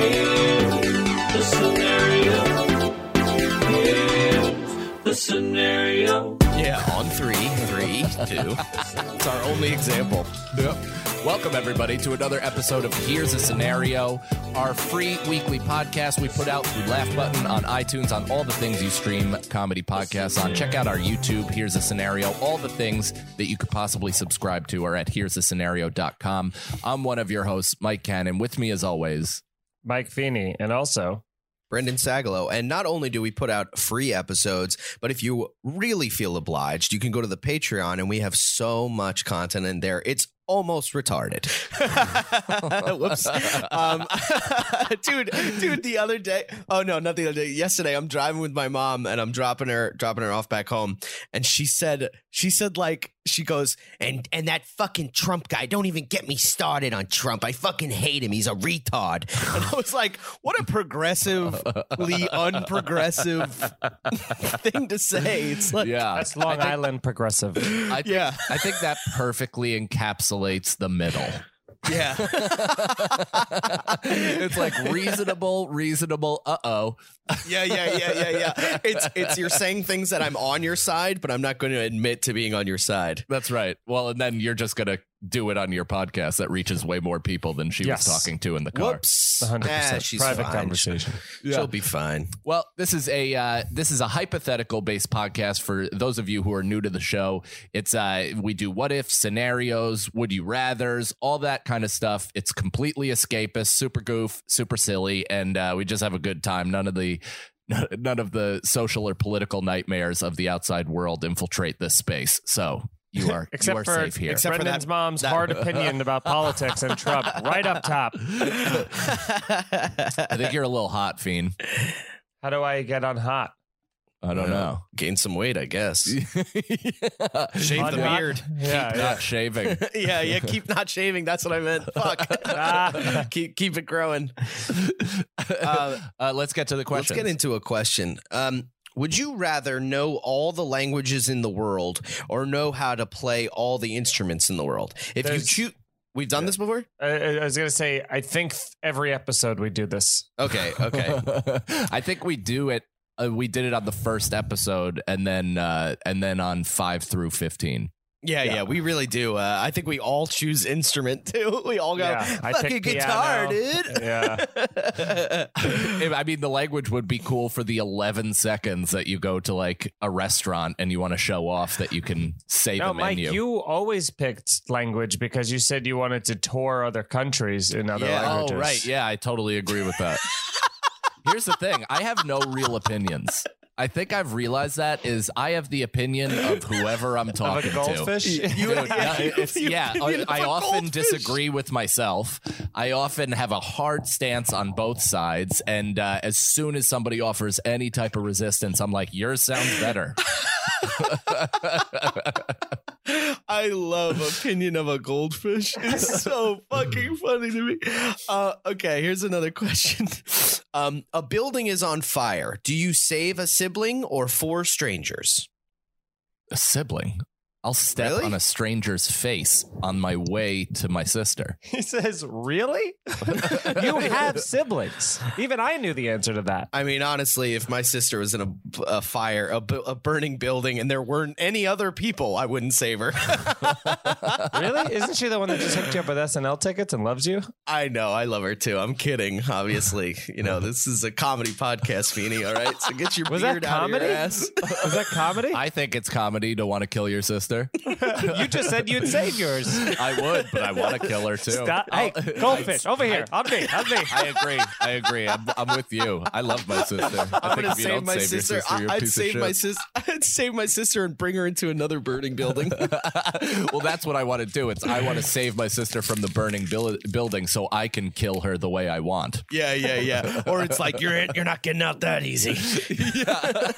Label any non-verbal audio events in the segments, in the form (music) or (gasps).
the scenario. Here's the scenario. Yeah, on three, three, two. it's our only example. Yep. Welcome, everybody, to another episode of Here's a Scenario, our free weekly podcast we put out through Laugh Button on iTunes, on all the things you stream comedy podcasts on. Check out our YouTube, Here's a Scenario. All the things that you could possibly subscribe to are at here'sascenario.com. I'm one of your hosts, Mike Cannon. With me, as always, Mike Feeney, and also Brendan Sagalow. And not only do we put out free episodes, but if you really feel obliged, you can go to the Patreon and we have so much content in there. It's almost retarded. (laughs) Whoops. Um, (laughs) dude, dude, the other day, oh no, not the other day. Yesterday, I'm driving with my mom and I'm dropping her, dropping her off back home. And she said, she said, like, she goes, and and that fucking Trump guy, don't even get me started on Trump. I fucking hate him. He's a retard. (laughs) And I was like, what a progressively (laughs) unprogressive (laughs) thing to say. It's like, yeah, that's Long Island progressive. I think, Yeah. I think that perfectly encapsulates the middle. yeah. it's like reasonable, reasonable. Uh oh. Yeah, yeah, yeah, yeah, yeah. It's it's you're saying things that I'm on your side, but I'm not going to admit to being on your side. That's right. Well, and then you're just gonna do it on your podcast that reaches way more people than she Yes. was talking to in the car. Whoops. 100% Ah, she's private fine. conversation. She'll be fine. Well, this is a uh, this is a hypothetical based podcast for those of you who are new to the show. It's uh, we do what if scenarios, would you rather's, all that kind of stuff. It's completely escapist, super goof, super silly, and uh, we just have a good time. None of the (laughs) none of the social or political nightmares of the outside world infiltrate this space. So you are (laughs) Except you are for, safe here. except for Brendan's that- mom's that- hard (laughs) opinion about politics and Trump right up top. I think you're a little hot, fiend. How do I get on hot? I don't know. Gain some weight, I guess. (laughs) Shave Shave the Not- beard. Yeah, yeah. not shaving. (laughs) yeah, yeah. Keep not shaving. That's what I meant. Fuck. (laughs) Ah. keep keep it growing. Uh, Uh, let's get to the question. Let's get into a question. Um, would you rather know all the languages in the world or know how to play all the instruments in the world? If There's- you choose, we've done this before. I, I- I was gonna say, I think every episode we do this. Okay, okay. I think we do it. Uh, we did it on the first episode, and then uh, and then on five through fifteen. Yeah, yeah, we really do. Uh, I think we all choose instrument (laughs) too. We all go Yeah, fucking guitar, piano." dude. Yeah. (laughs) I mean, the language would be cool for the eleven seconds that you go to like a restaurant and you want to show off that you can say No, the Mike, menu. you always picked language because you said you wanted to tour other countries in other Yeah. languages. oh, right. Yeah, I totally agree with that. (laughs) Here's the thing: I have no real opinions. I think I've realized that is I have the opinion of whoever I'm talking to. goldfish? Dude, yeah, I, I of a often goldfish. disagree with myself. I often have a hard stance on both sides, and uh, as soon as somebody offers any type of resistance, I'm like, "Yours sounds better." (laughs) (laughs) I love opinion of a goldfish. It's (laughs) so fucking funny to me. Uh, okay, here's another (laughs) question. Um, a building is on fire. Do you save a sibling or four strangers? a sibling. I'll step Really? on a stranger's face on my way to my sister. (laughs) He says, Really? (laughs) you have siblings. Even I knew the answer to that. I mean, honestly, if my sister was in a, a fire, a, a burning building, and there weren't any other people, I wouldn't save her. (laughs) Really? Isn't she the one that just hooked you up with SNL tickets and loves you? I know. I love her too. I'm kidding. Obviously, you know this is a comedy podcast, Feeney. All right, so get your Was that beard out of your comedy? ass. Was that comedy? I think it's comedy to want to kill your sister. (laughs) you just said you'd save yours. I would, but I want to kill her too. Stop. Hey, (laughs) goldfish, over here. On me. On me. I agree. I agree. I'm, I'm with you. I love my sister. I I'm think gonna if you save don't my save your sister. sister, you're a I, would save my sister. (laughs) I'd save my sister and bring her into another burning building. well, that's what I want to do. It's I want to save my sister from the burning buil- building so I can kill her the way I want. yeah, yeah, yeah. Or it's like you're in, you're not getting out that easy. yeah.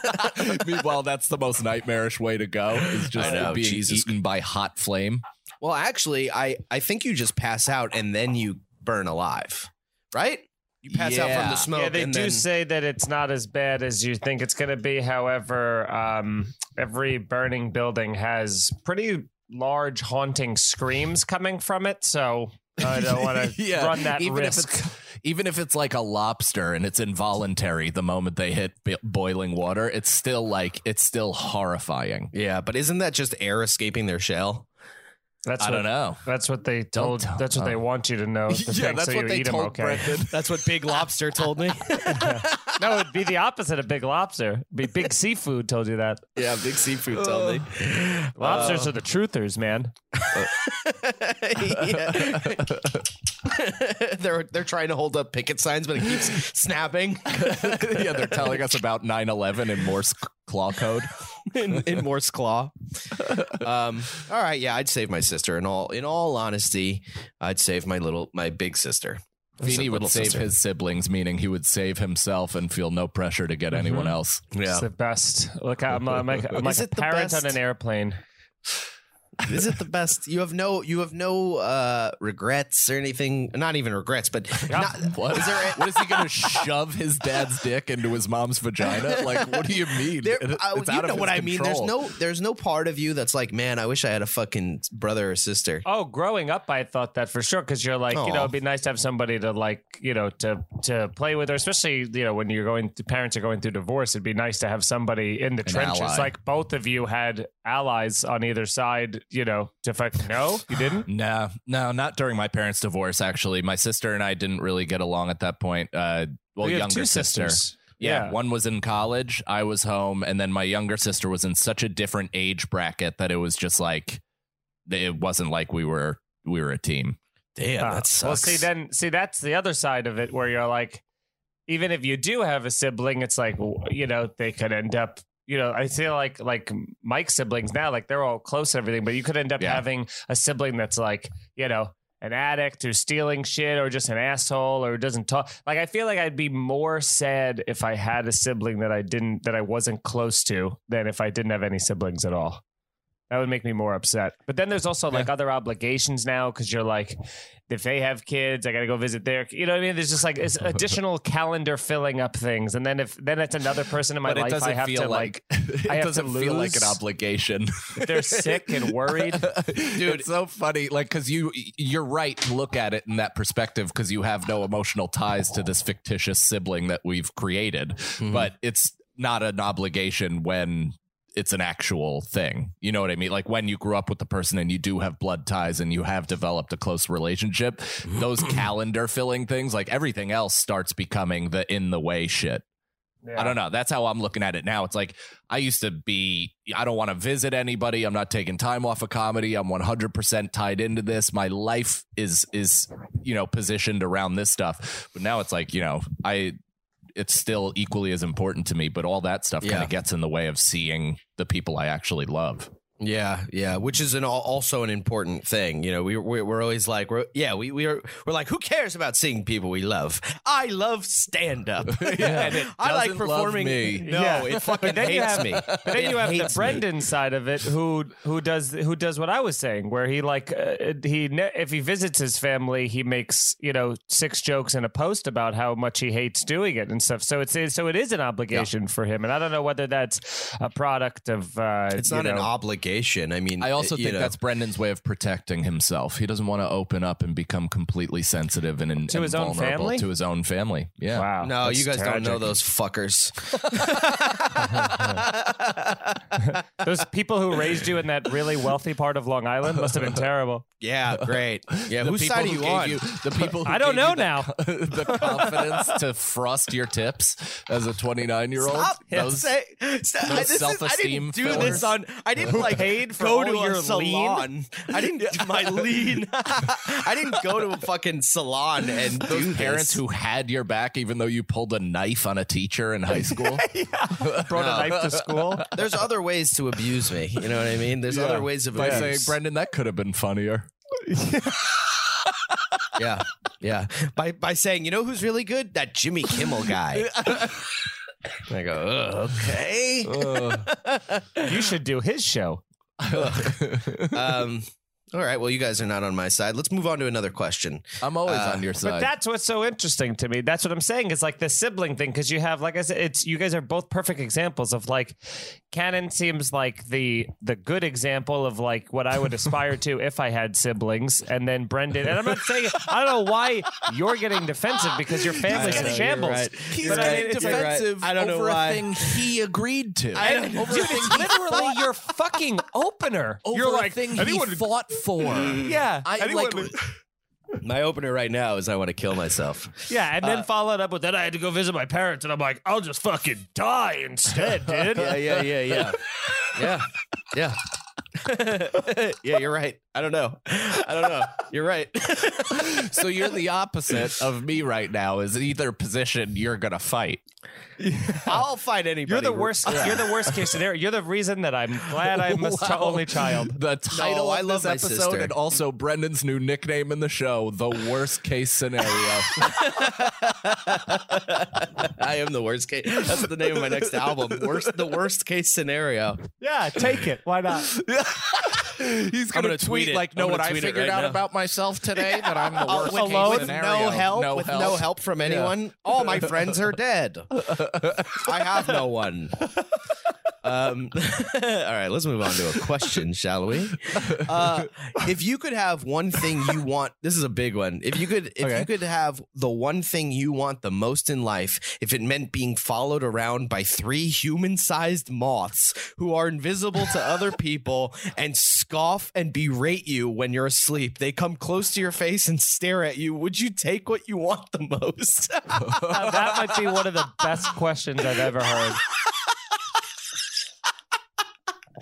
Meanwhile, that's the most nightmarish way to go. Is just I know, being Jesus. eaten by hot flame. Well, actually, I I think you just pass out and then you burn alive, right? You pass out from the smoke. yeah, they and do then, say that it's not as bad as you think it's going to be. However, um, every burning building has pretty large haunting screams coming from it. So I don't want to (laughs) Yeah, run that even risk. If it's, even if it's like a lobster and it's involuntary the moment they hit b- boiling water, it's still like it's still horrifying. Yeah, but isn't that just air escaping their shell? That's I what, don't know. That's what they told. tell- that's what they oh. want you to know. (laughs) to think, so you eat 'em okay. (laughs) That's what Big Lobster told me. (laughs) No, it'd be the opposite of big lobster. Be big seafood told you that. yeah, Big Seafood told me. Lobsters uh, are the truthers, man. (laughs) they're they're trying to hold up picket signs, but it keeps snapping (laughs) (laughs) yeah, they're telling us about 9/11 in Morse claw code. in, in Morse claw. Um, all right, yeah, I'd save my sister. In all in all honesty, I'd save my little my big sister. Feeney would save sister. his siblings, meaning he would save himself and feel no pressure to get anyone else. Yeah, It's the best. Look, I'm, I'm like, I'm like a it the parent on an airplane. Is it the best? You have no you have no uh regrets or anything. Not even regrets, but (laughs) not, What is there? what is he going to shove his dad's dick into his mom's vagina? Like, what do you mean? There, uh, it's you out know what I mean. There's no, there's no part of you that's like, man, I wish I had a fucking brother or sister. Oh, growing up, I thought that for sure because you're like, you know, it'd be nice to have somebody to like, you know, to to play with, or especially, you know, when you're going, parents are going through divorce. It'd be nice to have somebody in the trenches, ally. like both of you had allies on either side, you know, to fight. No, you didn't. (sighs) No, no, not during my parents' divorce. Actually, my sister and I didn't really get along at that point. Uh, well, We have younger two sister. sisters. Yeah, Yeah. one was in college. I was home, and then my younger sister was in such a different age bracket that it was just like it wasn't like we were we were a team. Damn, Uh, that sucks. Well, see, then see that's the other side of it, where you're like, even if you do have a sibling, it's like you know they could end up. You know, I feel like like Mike's siblings now, like they're all close and everything, but you could end up Yeah. having a sibling that's like, you know, an addict who's stealing shit or just an asshole or doesn't talk. Like I feel like I'd be more sad if I had a sibling that I didn't that I wasn't close to than if I didn't have any siblings at all. That would make me more upset. But then there's also like other obligations now because you're like, if they have kids, I got to go visit their. You know what I mean? There's just like it's (laughs) additional calendar filling up things, and then if then it's another person in my life, I have to like. (laughs) it I have to doesn't feel like an obligation. if they're sick and worried. (laughs) Dude, it's so funny. Like, because you you're right to look at it in that perspective because you have no emotional ties to this fictitious sibling that we've created. Mhm. But it's not an obligation when it's an actual thing. You know what I mean? Like when you grew up with the person and you do have blood ties and you have developed a close relationship, those calendar filling things, like everything else starts becoming the in the way shit. I don't know. That's how I'm looking at it now. It's like I used to be, I don't want to visit anybody. I'm not taking time off of comedy. I'm 100% tied into this. My life is, is, you know, positioned around this stuff. But now it's like, you know, I, it's still equally as important to me, but all that stuff kind of gets in the way of seeing the people I actually love. Yeah, yeah, which is an also an important thing. You know, we we we're always like, we're, yeah, we we are we're like, who cares about seeing people we love? I love stand up. (laughs) (laughs) Yeah, I like performing. me. (laughs) No, Yeah. it fucking hates have- me. But then It you have the hates me. Brendan side of it, who who does who does what I was saying, where he like uh, he ne- if he visits his family, he makes you know six jokes in a post about how much he hates doing it and stuff. So it's so it is an obligation for him, and I don't know whether that's a product of. Uh, It's not an know- obligation. I mean, I also you think know, that's Brendan's way of protecting himself. He doesn't want to open up and become completely sensitive and, and To his own vulnerable family? to his own family. Yeah. Wow, No, that's you guys don't know those fuckers. (laughs) Those people who raised you in that really wealthy part of Long Island must have been terrible. yeah, great. Yeah, The whose side are you gave on? you the people who I don't know you the- now. (laughs) the confidence to frost your tips as a 29 year old. Stop. Those Say, stop. those This self-esteem I didn't do fillers. this on. I didn't like paid for go to your salon. I didn't (laughs) my lean. (laughs) I didn't go to a fucking salon and those do parents this. who had your back even though you pulled a knife on a teacher in high (laughs) school. Brought a knife to school. There's other ways to abuse me. You know what I mean? There's other ways of By abuse. saying, Brendan, that could have been funnier. yeah, yeah. By by saying, you know who's really good? That Jimmy Kimmel guy. I go, "Ugh, okay. You should do his show. (laughs) Um, All right. Well, you guys are not on my side. Let's move on to another question. I'm always Uh, on your side. But that's what's so interesting to me. That's what I'm saying is like the sibling thing because you have, like I said, it's you guys are both perfect examples of like Cannon seems like the the good example of like what I would aspire to if I had siblings, and then Brendan. And I'm not saying I don't know why you're getting defensive because your family's I in shambles. right. He's But I getting mean, it's like- defensive I don't know over why. a thing he agreed to. I don't- over Dude, a thing it's literally fought, your fucking opener. over you're a like thing anyone he fought for. (laughs) Yeah, I anyone- like. (laughs) My opener right now is I want to kill myself. yeah, and then uh, followed up with then I had to go visit my parents, and I'm like, I'll just fucking die instead, dude. (laughs) Yeah, yeah, yeah, yeah. yeah. Yeah. (laughs) yeah, you're right. I don't know. I don't know. You're right. (laughs) So you're the opposite of me right now. Is either position you're gonna fight. I'll fight anybody. You're the worst. You're the worst case scenario. You're the reason that I'm glad I'm a ch- (laughs) only child. The title I of love this episode sister. and also Brendan's new nickname in the show, the worst case scenario. I am the worst case. That's the name of my next album. Worst, the worst case scenario. Yeah, take it. Why not? (laughs) He's gonna, gonna tweet, tweet like, know what I figured right out now. about myself today? That I'm the (laughs) worst with no help, No with help. no help from anyone. All my friends are dead. (laughs) I have no one. Um, (laughs) all right, let's move on to a question, shall we? Uh, if you could have one thing you want, this is a big one. If you could, if Okay. you could have the one thing you want the most in life, if it meant being followed around by three human-sized moths who are invisible to other (laughs) people and scoff and berate you when you're asleep, they come close to your face and stare at you. Would you take what you want the most? Now, (laughs) that might be one of the best questions I've ever heard.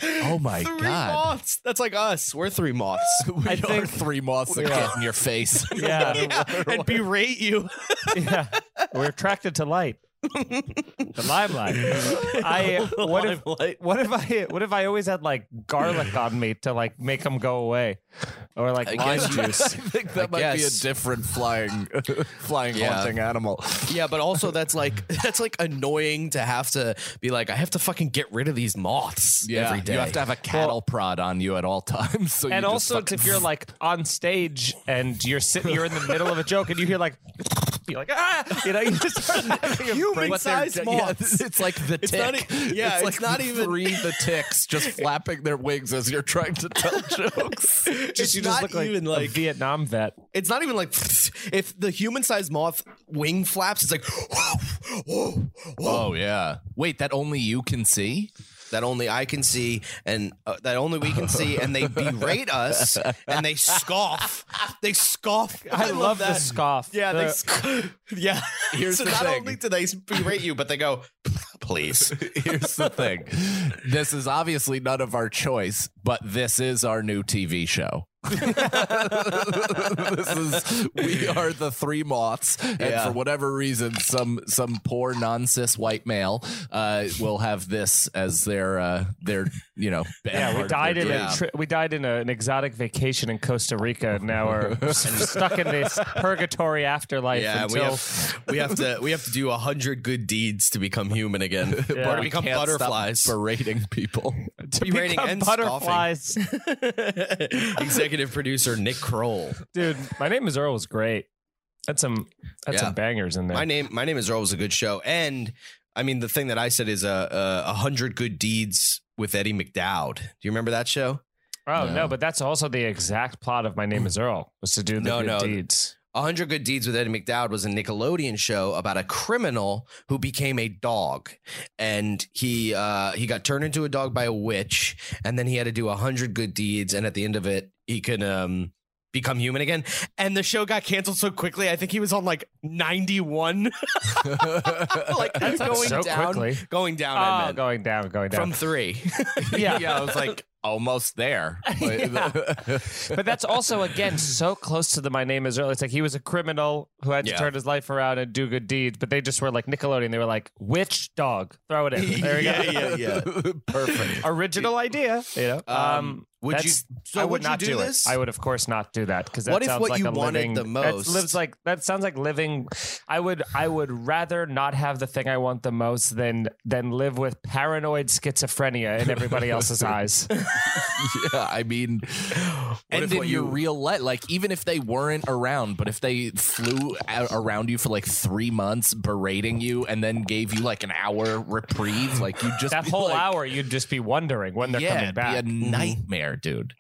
Oh my three god. moths. That's like us. We're three moths. (laughs) We I are think- three moths that Yeah. get in your face. Yeah, (laughs) Yeah, and berate you. (laughs) yeah. We're attracted to light. The limelight. (laughs) I what if Limelight. what if I what if I always had like garlic (laughs) on me to like make them go away, or like I lime guess you- (laughs) I think that I might be a different flying, flying Yeah. haunting animal. Yeah, but also that's like that's like annoying to have to be like I have to fucking get rid of these moths every day. you have to have a cattle prod on you at all times. So and also, fucking- if you're like on stage and you're sitting, you're in the middle of a joke, and you hear like, you're like, ah, you know, you just start (laughs) Human they're- Human-sized yeah, it's like the It's tick. not yeah, it's, it's like not even- three the ticks just (laughs) flapping their wings as you're trying to tell (laughs) jokes. just It's you not just look like even a like- Vietnam vet. it's not even like if the human-sized moth wing flaps, it's like (gasps) whoa, whoa, whoa. Oh yeah. Wait, that only you can see? That only I can see and uh, that only we can see, and they berate us and they scoff. They scoff. I, love the that. scoff. Yeah, they The- sc- (laughs) yeah. (laughs) Here's so the not thing. only do they berate you, but they go, please. (laughs) (laughs) Here's the thing. This is obviously none of our choice, but this is our new TV show. (laughs) this is we are the three moths, and Yeah. for whatever reason, some some poor non cis white male uh, will have this as their uh, their you know. (laughs) Yeah, we died in a tri- we died in a, an exotic vacation in Costa Rica. and Now we're (laughs) stuck in this purgatory afterlife Yeah, we until have we have to we have to do a hundred good deeds to become human again, (laughs) Yeah. to We become butterflies. berating people. to berating become and butterflies. Executive producer Nick Kroll. Dude, my name is Earl was great. That's some that's Yeah. some bangers in there. My name my name is Earl was a good show, and I mean the thing that I said is a a, a hundred good deeds with Eddie McDowd. Do you remember that show? oh no. No. but that's also the exact plot of My Name Is Earl was to do the No, good no. deeds. A Hundred Good Deeds with Eddie McDowd was a Nickelodeon show about a criminal who became a dog, and he uh, he got turned into a dog by a witch, and then he had to do a hundred good deeds, and at the end of it, he could um, become human again. And the show got canceled so quickly. I think he was on like ninety one, (laughs) like that's going so down, quickly. going down. I Oh, meant going down, going down. from three. (laughs) yeah. yeah, I was like almost there. (laughs) but that's also again so close to the My Name Is Earl. It's like he was a criminal who had to Yeah. turn his life around and do good deeds, but they just were like Nickelodeon. They were like, "Which dog? Throw it in." There we yeah, go. yeah, yeah. Perfect. Original idea, you know. Um, Um, Would That's- you? So I would, would not you do, do this? it. I would, of course, not do that because that What if sounds what like you a wanted living, the that most- lives like that sounds like living. I would, I would rather not have the thing I want the most than than live with paranoid schizophrenia in everybody else's (laughs) eyes. yeah, I mean, and if in what your you- real life, like even if they weren't around, but if they flew out around you for like three months, berating you, and then gave you like an hour reprieve, like you just that be whole like, hour, you'd just be wondering when they're yeah, coming back. it'd be a mm-hmm. nightmare, dude.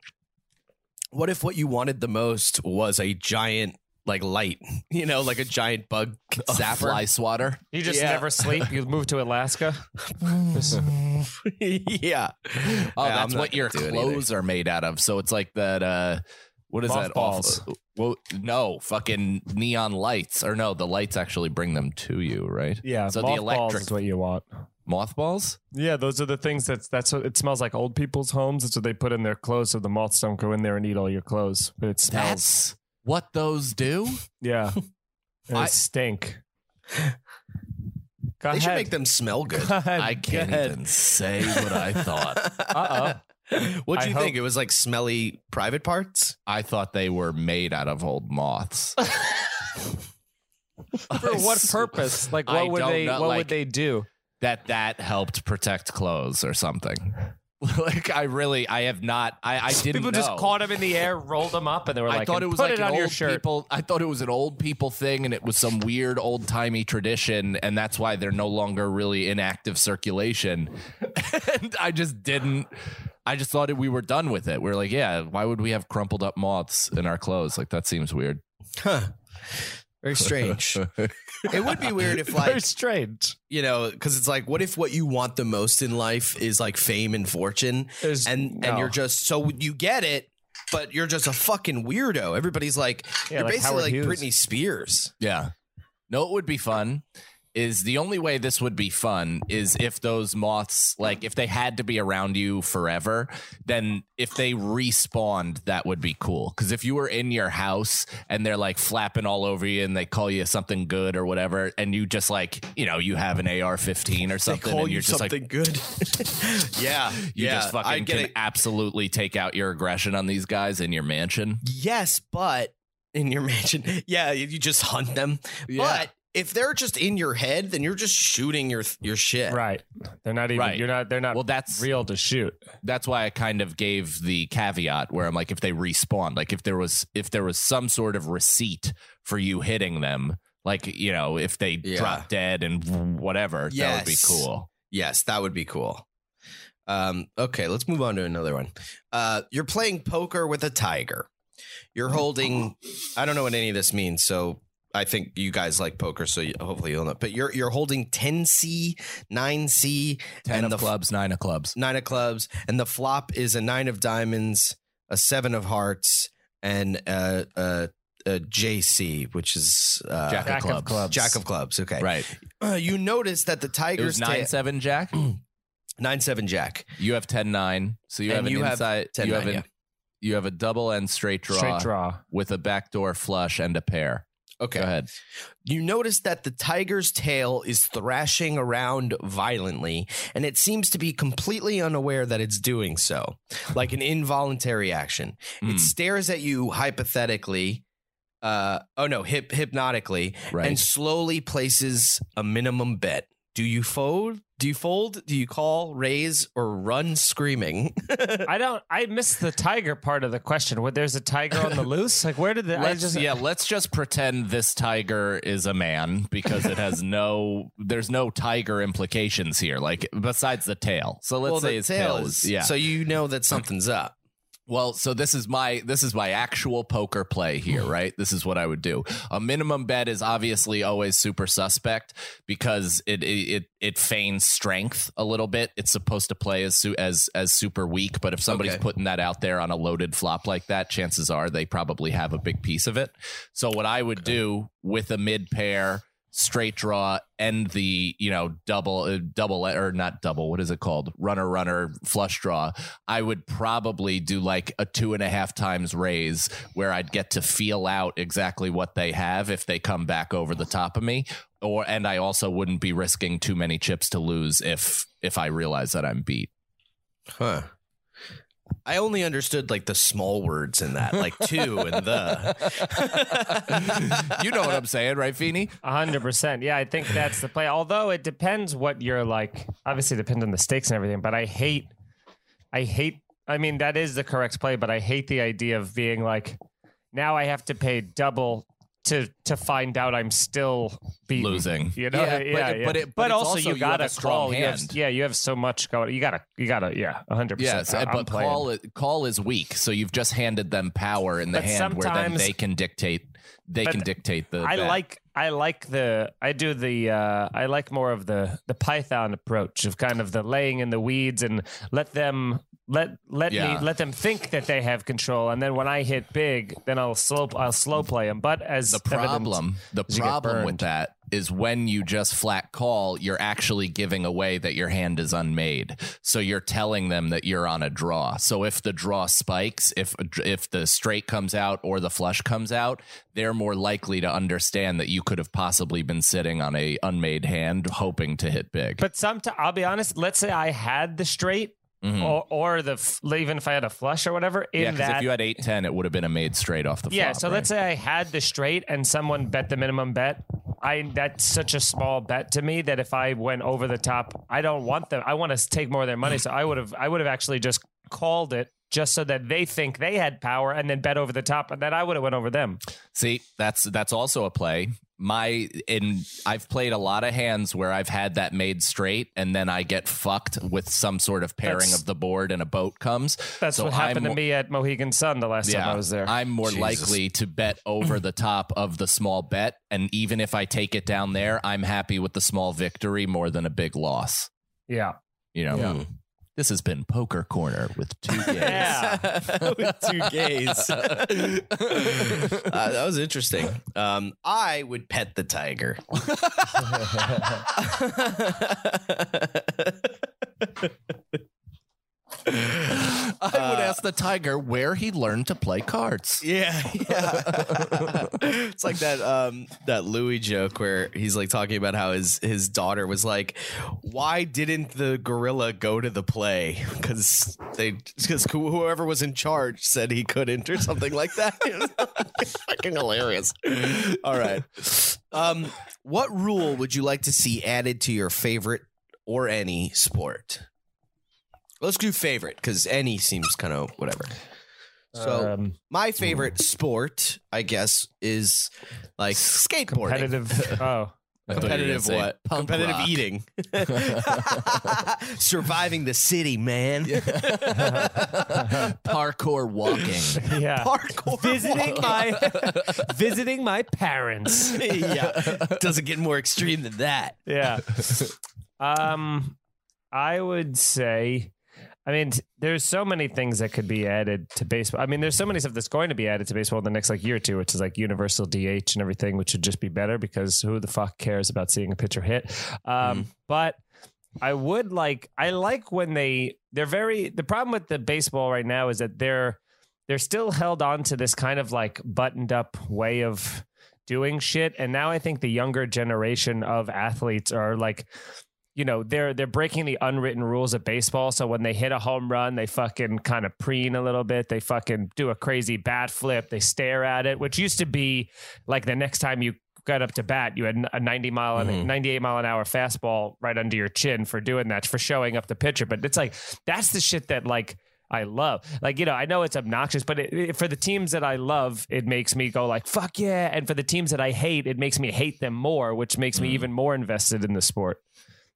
What if what you wanted the most was a giant like light? (laughs) You know, like a giant bug A zapper. fly swatter. You just Yeah. never sleep. You move to Alaska. (laughs) yeah. Oh, Yeah, that's I'm what not your gonna do anything. clothes are made out of. So it's like that. uh What is that? Mothballs. awful- Well, no, fucking neon lights, or no, the lights actually bring them to you, right? Yeah, So the mothballs electric- is what you want. Mothballs. Yeah, those are the things that's that's what it smells like. Old people's homes. That's what they put in their clothes, so the moths don't go in there and eat all your clothes. But it smells. That's what those do. yeah, (laughs) and I- stink. (laughs) Go They should make them smell good. Go ahead. I can't Go even say what I thought. (laughs) Uh-oh. What'd I you hope- think? It was like smelly private parts? I thought they were made out of old moths. For what purpose? Like, what I would they? know, what like- would they do? That that helped protect clothes or something. (laughs) like I really, I have not. I, I didn't. People just caught them in the air, rolled them up, and they were like, I like, thought it was put like it an on your old shirt. people. I thought it was an old people thing, and it was some weird old timey tradition, and that's why they're no longer really in active circulation. (laughs) and I just didn't. I just thought we were done with it. We are like, yeah, why would we have crumpled up moths in our clothes? Like that seems weird. Huh. Very strange. (laughs) it would be weird if like Very strange. you know, because it's like, what if what you want the most in life is like fame and fortune, There's- and no. and you're just so you get it, but you're just a fucking weirdo. Everybody's like, Yeah, you're like basically Howard like Hughes. Britney Spears. Yeah. No, it would be fun. Is the only way this would be fun is if those moths, like if they had to be around you forever, then if they respawned, that would be cool. Because if you were in your house and they're like flapping all over you and they call you something good or whatever, and you just like, you know, you have an AR 15 or something, and you you're just something like, good. (laughs) yeah, you yeah. just I fucking can it. absolutely take out your aggression on these guys in your mansion. Yes, but in your (laughs) mansion, yeah, you just hunt them. Yeah. But if they're just in your head, then you're just shooting your your shit. Right. They're not even. Right. You're not. They're not. Well, that's real to shoot. that's why I kind of gave the caveat where I'm like, if they respawn, like if there was if there was some sort of receipt for you hitting them, like you know, if they Yeah. drop dead and whatever, that would be cool. Yes, that would be cool. Um, okay, let's move on to another one. Uh, you're playing poker with a tiger. You're holding. I don't know what any of this means, so I think you guys like poker, so you, hopefully you'll know. But you're you're holding ten C, nine C, Ten and of the f- clubs, nine of clubs. nine of clubs, and the flop is a nine of diamonds, a seven of hearts, and a, a, a JC, which is uh, Jack of Jack of clubs. clubs. Jack of clubs. Okay, Right. Uh, you notice that the It tiger's was nine tail- seven Jack. (clears throat) nine seven Jack. You have ten nine. So you And have an you have inside. 10 you have nine, an you have a double and straight draw, Straight draw. with a backdoor flush and a pair. Okay. Go ahead. You notice that the tiger's tail is thrashing around violently, and it seems to be completely unaware that it's doing so, like an involuntary action. Hmm. It stares at you hypothetically, uh, oh no, hip, hypnotically, Right. and slowly places a minimum bet. Do you fold? Do you fold? Do you call, raise, or run screaming? (laughs) I don't. I missed the tiger part of the question. What? There's a tiger on the (laughs) loose. Like where did the? I Let's, just. yeah, let's just pretend this tiger is a man because it has no, (laughs) there's no tiger implications here, like besides the tail. So let's well, say the his tail tail is, is, yeah. So you know that something's up. Well, so this is my this is my actual poker play here, hmm. right? This is what I would do. A minimum bet is obviously always super suspect because it it it feigns strength a little bit. It's supposed to play as su- as as super weak, but if somebody's Okay. putting that out there on a loaded flop like that, chances are they probably have a big piece of it. So what I would do with a mid pair straight draw and the you know double uh, double or not double what is it called? Runner runner flush draw. I would probably do like a two and a half times raise where i'd get to feel out exactly what they have if they come back over the top of me. Or and i also wouldn't be risking too many chips to lose if if i realize that i'm beat. Huh. I only understood like the small words in that, like (laughs) two and the. (laughs) you know what I'm saying, right, Feeney? A hundred percent. Yeah, I think that's the play. Although it depends what you're like. Obviously, it depends on the stakes and everything. But I hate, I hate. I mean, that is the correct play. But I hate the idea of being like, now I have to pay double to to find out I'm still beaten. Losing. You know, Yeah, yeah, but- yeah. but it- but it's also, also you you gotta a strong call. You have, yeah, you have so much going. You gotta, you gotta, yeah, a hundred percent. Yes, I- but playing. call call is weak, so you've just handed them power in the But hand where then they can dictate. They can dictate the. I bet. like I like the I do the uh I like more of the the Python approach of kind of the laying in the weeds and let them let let Yeah. me let them think that they have control and then when I hit big then I'll slow I'll slow play them but as the problem. The is you get problem with that is when you just flat call, you're actually giving away that your hand is unmade. So you're telling them that you're on a draw. So if the draw spikes, if if the straight comes out or the flush comes out, they're more likely to understand that you could have possibly been sitting on a unmade hand hoping to hit big. but sometimes I'll be honest let's say I had the straight Mhm. or or the f- even if I had a flush or whatever in yeah, because that if you had eight ten, it would have been a made straight off the flop. Yeah, so right? let's say I had the straight and someone bet the minimum bet. I that's such a small bet to me that if I went over the top, I don't want them. I want to take more of their money. (laughs) So I would have I would have actually just called it just so that they think they had power and then bet over the top and then I would have went over them. See, that's that's also a play. My in I've played a lot of hands where I've had that made straight and then I get fucked with some sort of pairing That's- of the board and a boat comes. That's So what happened I'm to me at Mohegan Sun the last time I was there. I'm more Jesus. likely to bet (laughs) over the top of the small bet. And even if I take it down there, I'm happy with the small victory more than a big loss. yeah. You know, Yeah. Mm. This has been Poker Corner with two (laughs) gays. Yeah. (laughs) with two gays. (laughs) Uh, that was interesting. Um, I would pet the tiger. (laughs) I would ask the tiger where he learned to play cards. Yeah, yeah. (laughs) it's like that um that Louis joke where he's like talking about how his his daughter was like, "Why didn't the gorilla go to the play? Because they because whoever was in charge said he couldn't or something like that." (laughs) Fucking hilarious. All right. Um, what rule would you like to see added to your favorite or any sport? Let's do favorite because any seems kind of whatever. So um, my favorite sport, I guess, is like skateboarding. competitive oh. (laughs) I thought you were gonna Competitive what? punk Competitive rock. eating. (laughs) Surviving the city, man. (laughs) Parkour walking. Yeah. Parkour. visiting my visiting my parents. yeah. Doesn't get more extreme than that. yeah. Um, I would say, I mean, there's so many things that could be added to baseball. I mean, there's so many stuff that's going to be added to baseball in the next like year or two, which is like universal DH and everything, which should just be better because who the fuck cares about seeing a pitcher hit? Um, but. I would like I like when they they're very the problem with the baseball right now is that they're they're still held on to this kind of like buttoned up way of doing shit and now I think the younger generation of athletes are like you know they're they're breaking the unwritten rules of baseball so when they hit a home run they fucking kind of preen a little bit they fucking do a crazy bat flip they stare at it which used to be like the next time you got up to bat you had a 90 mile an Mhm. 98 mile an hour fastball right under your chin for doing that for showing up the pitcher but it's like that's the shit that like I love. Like, you know, I know it's obnoxious, but it, it- for the teams that I love, it makes me go like, fuck yeah. And for the teams that I hate, it makes me hate them more, which makes me even more invested in the sport.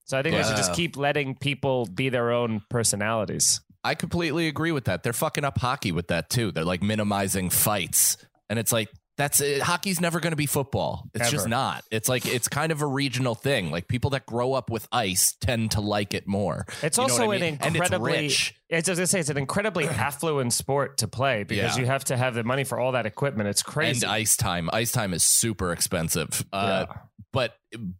So I think we should just keep letting people be their own personalities. I completely agree with that. They're fucking up hockey with that too. They're like minimizing fights, and it's like that's it. hockey's never going to be football. It's just not. It's like it's kind of a regional thing. Like people that grow up with ice tend to like it more. It's You also I an mean? It's incredibly. rich. It's, I say it's an incredibly (clears throat) affluent sport to play because Yeah. you have to have the money for all that equipment. It's crazy. And ice time. Ice time is super expensive. Uh, Yeah. But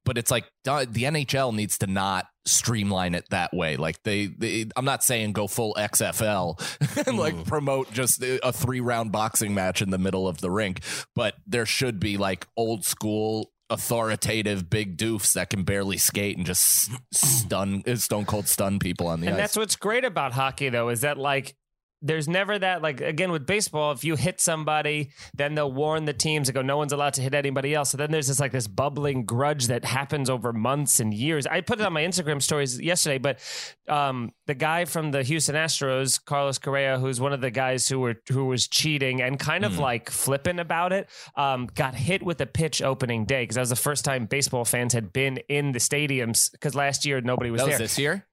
but it's like uh, the NHL needs to not streamline it that way. Like they, they I'm not saying go full XFL (laughs) and like mm. promote just a three round boxing match in the middle of the rink, but there should be like old school authoritative big doofs that can barely skate and just stun stone cold stun people on the ice and ice. that's what's great about hockey, though, is that like there's never that like again with baseball if you hit somebody then they'll warn the teams and go no one's allowed to hit anybody else so then there's this like this bubbling grudge that happens over months and years i put it on my instagram stories yesterday but um, the guy from the houston astros carlos correa who's one of the guys who were who was cheating and kind of Mhm. like flippant about it um, got hit with a pitch opening day because that was the first time baseball fans had been in the stadiums because last year nobody was that was there this year.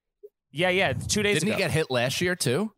yeah yeah two days Didn't ago he get hit last year too?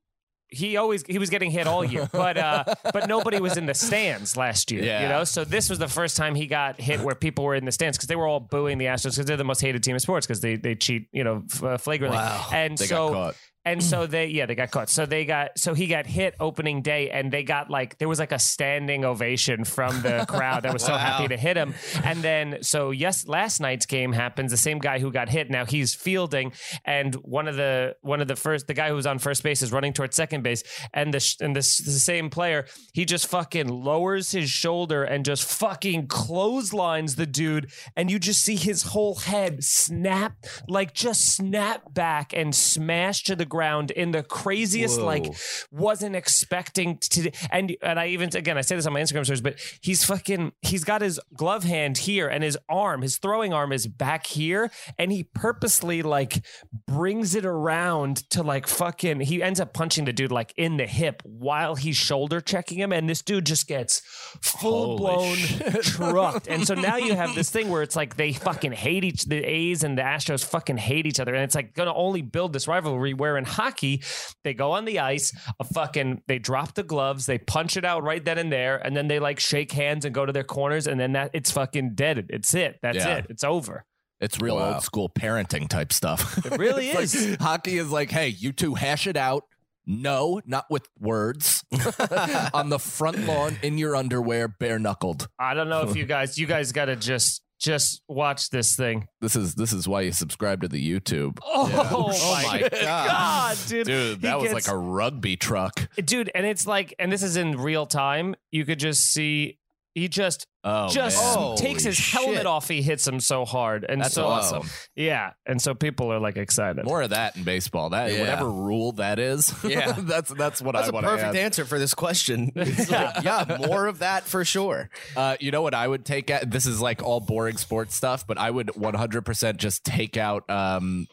He always he was getting hit all year, (laughs) but uh, but nobody was in the stands last year. Yeah. You know, so this was the first time he got hit where people were in the stands because they were all booing the Astros because they're the most hated team in sports because they they cheat you know f- uh, flagrantly. Wow. And They so got caught. And so mm. they yeah they got caught. So they got so he got hit opening day and they got like there was like a standing ovation from the (laughs) crowd that was so Wow. happy to hit him. And then so yes last night's game happens. The same guy who got hit now he's fielding and one of the one of the first the guy who was on first base is running towards second base and the sh- and this the same player he just fucking lowers his shoulder and just fucking clotheslines the dude and you just see his whole head snap like just snap back and smash to the ground in the craziest Whoa. like wasn't expecting to and and I even again I say this on my Instagram stories but he's fucking he's got his glove hand here and his arm his throwing arm is back here and he purposely like brings it around to like fucking he ends up punching the dude like in the hip while he's shoulder checking him and this dude just gets full blown (laughs) trucked and so now you have this thing where it's like they fucking hate each the A's and the Astros fucking hate each other and it's like gonna only build this rivalry where in hockey they go on the ice a fucking they drop the gloves they punch it out right then and there and then they like shake hands and go to their corners and then that it's fucking dead it's it that's Yeah. it it's over It's real Wow. old school parenting type stuff. It really (laughs) is. like, hockey is like, hey, you two hash it out. No, not with words. (laughs) On the front lawn in your underwear, bare knuckled. I don't know if you guys you guys got to just just watch this thing. This is this is why you subscribe to the YouTube. Oh, (laughs) oh, Oh my, my god. God. dude. Dude, He that was gets- like a rugby truck. dude, and it's like and this is in real time. You could just see he just Oh, just man. Holy takes his helmet shit. off. He hits him so hard, and That's so awesome. yeah, and so people are like excited. More of that in baseball. That Yeah. whatever rule that is. (laughs) Yeah. that's that's what That's I a want perfect add. answer for this question. (laughs) Like, yeah, more of that for sure. Uh, you know what I would take out? This is like all boring sports stuff, but I would 100% just take out. Um,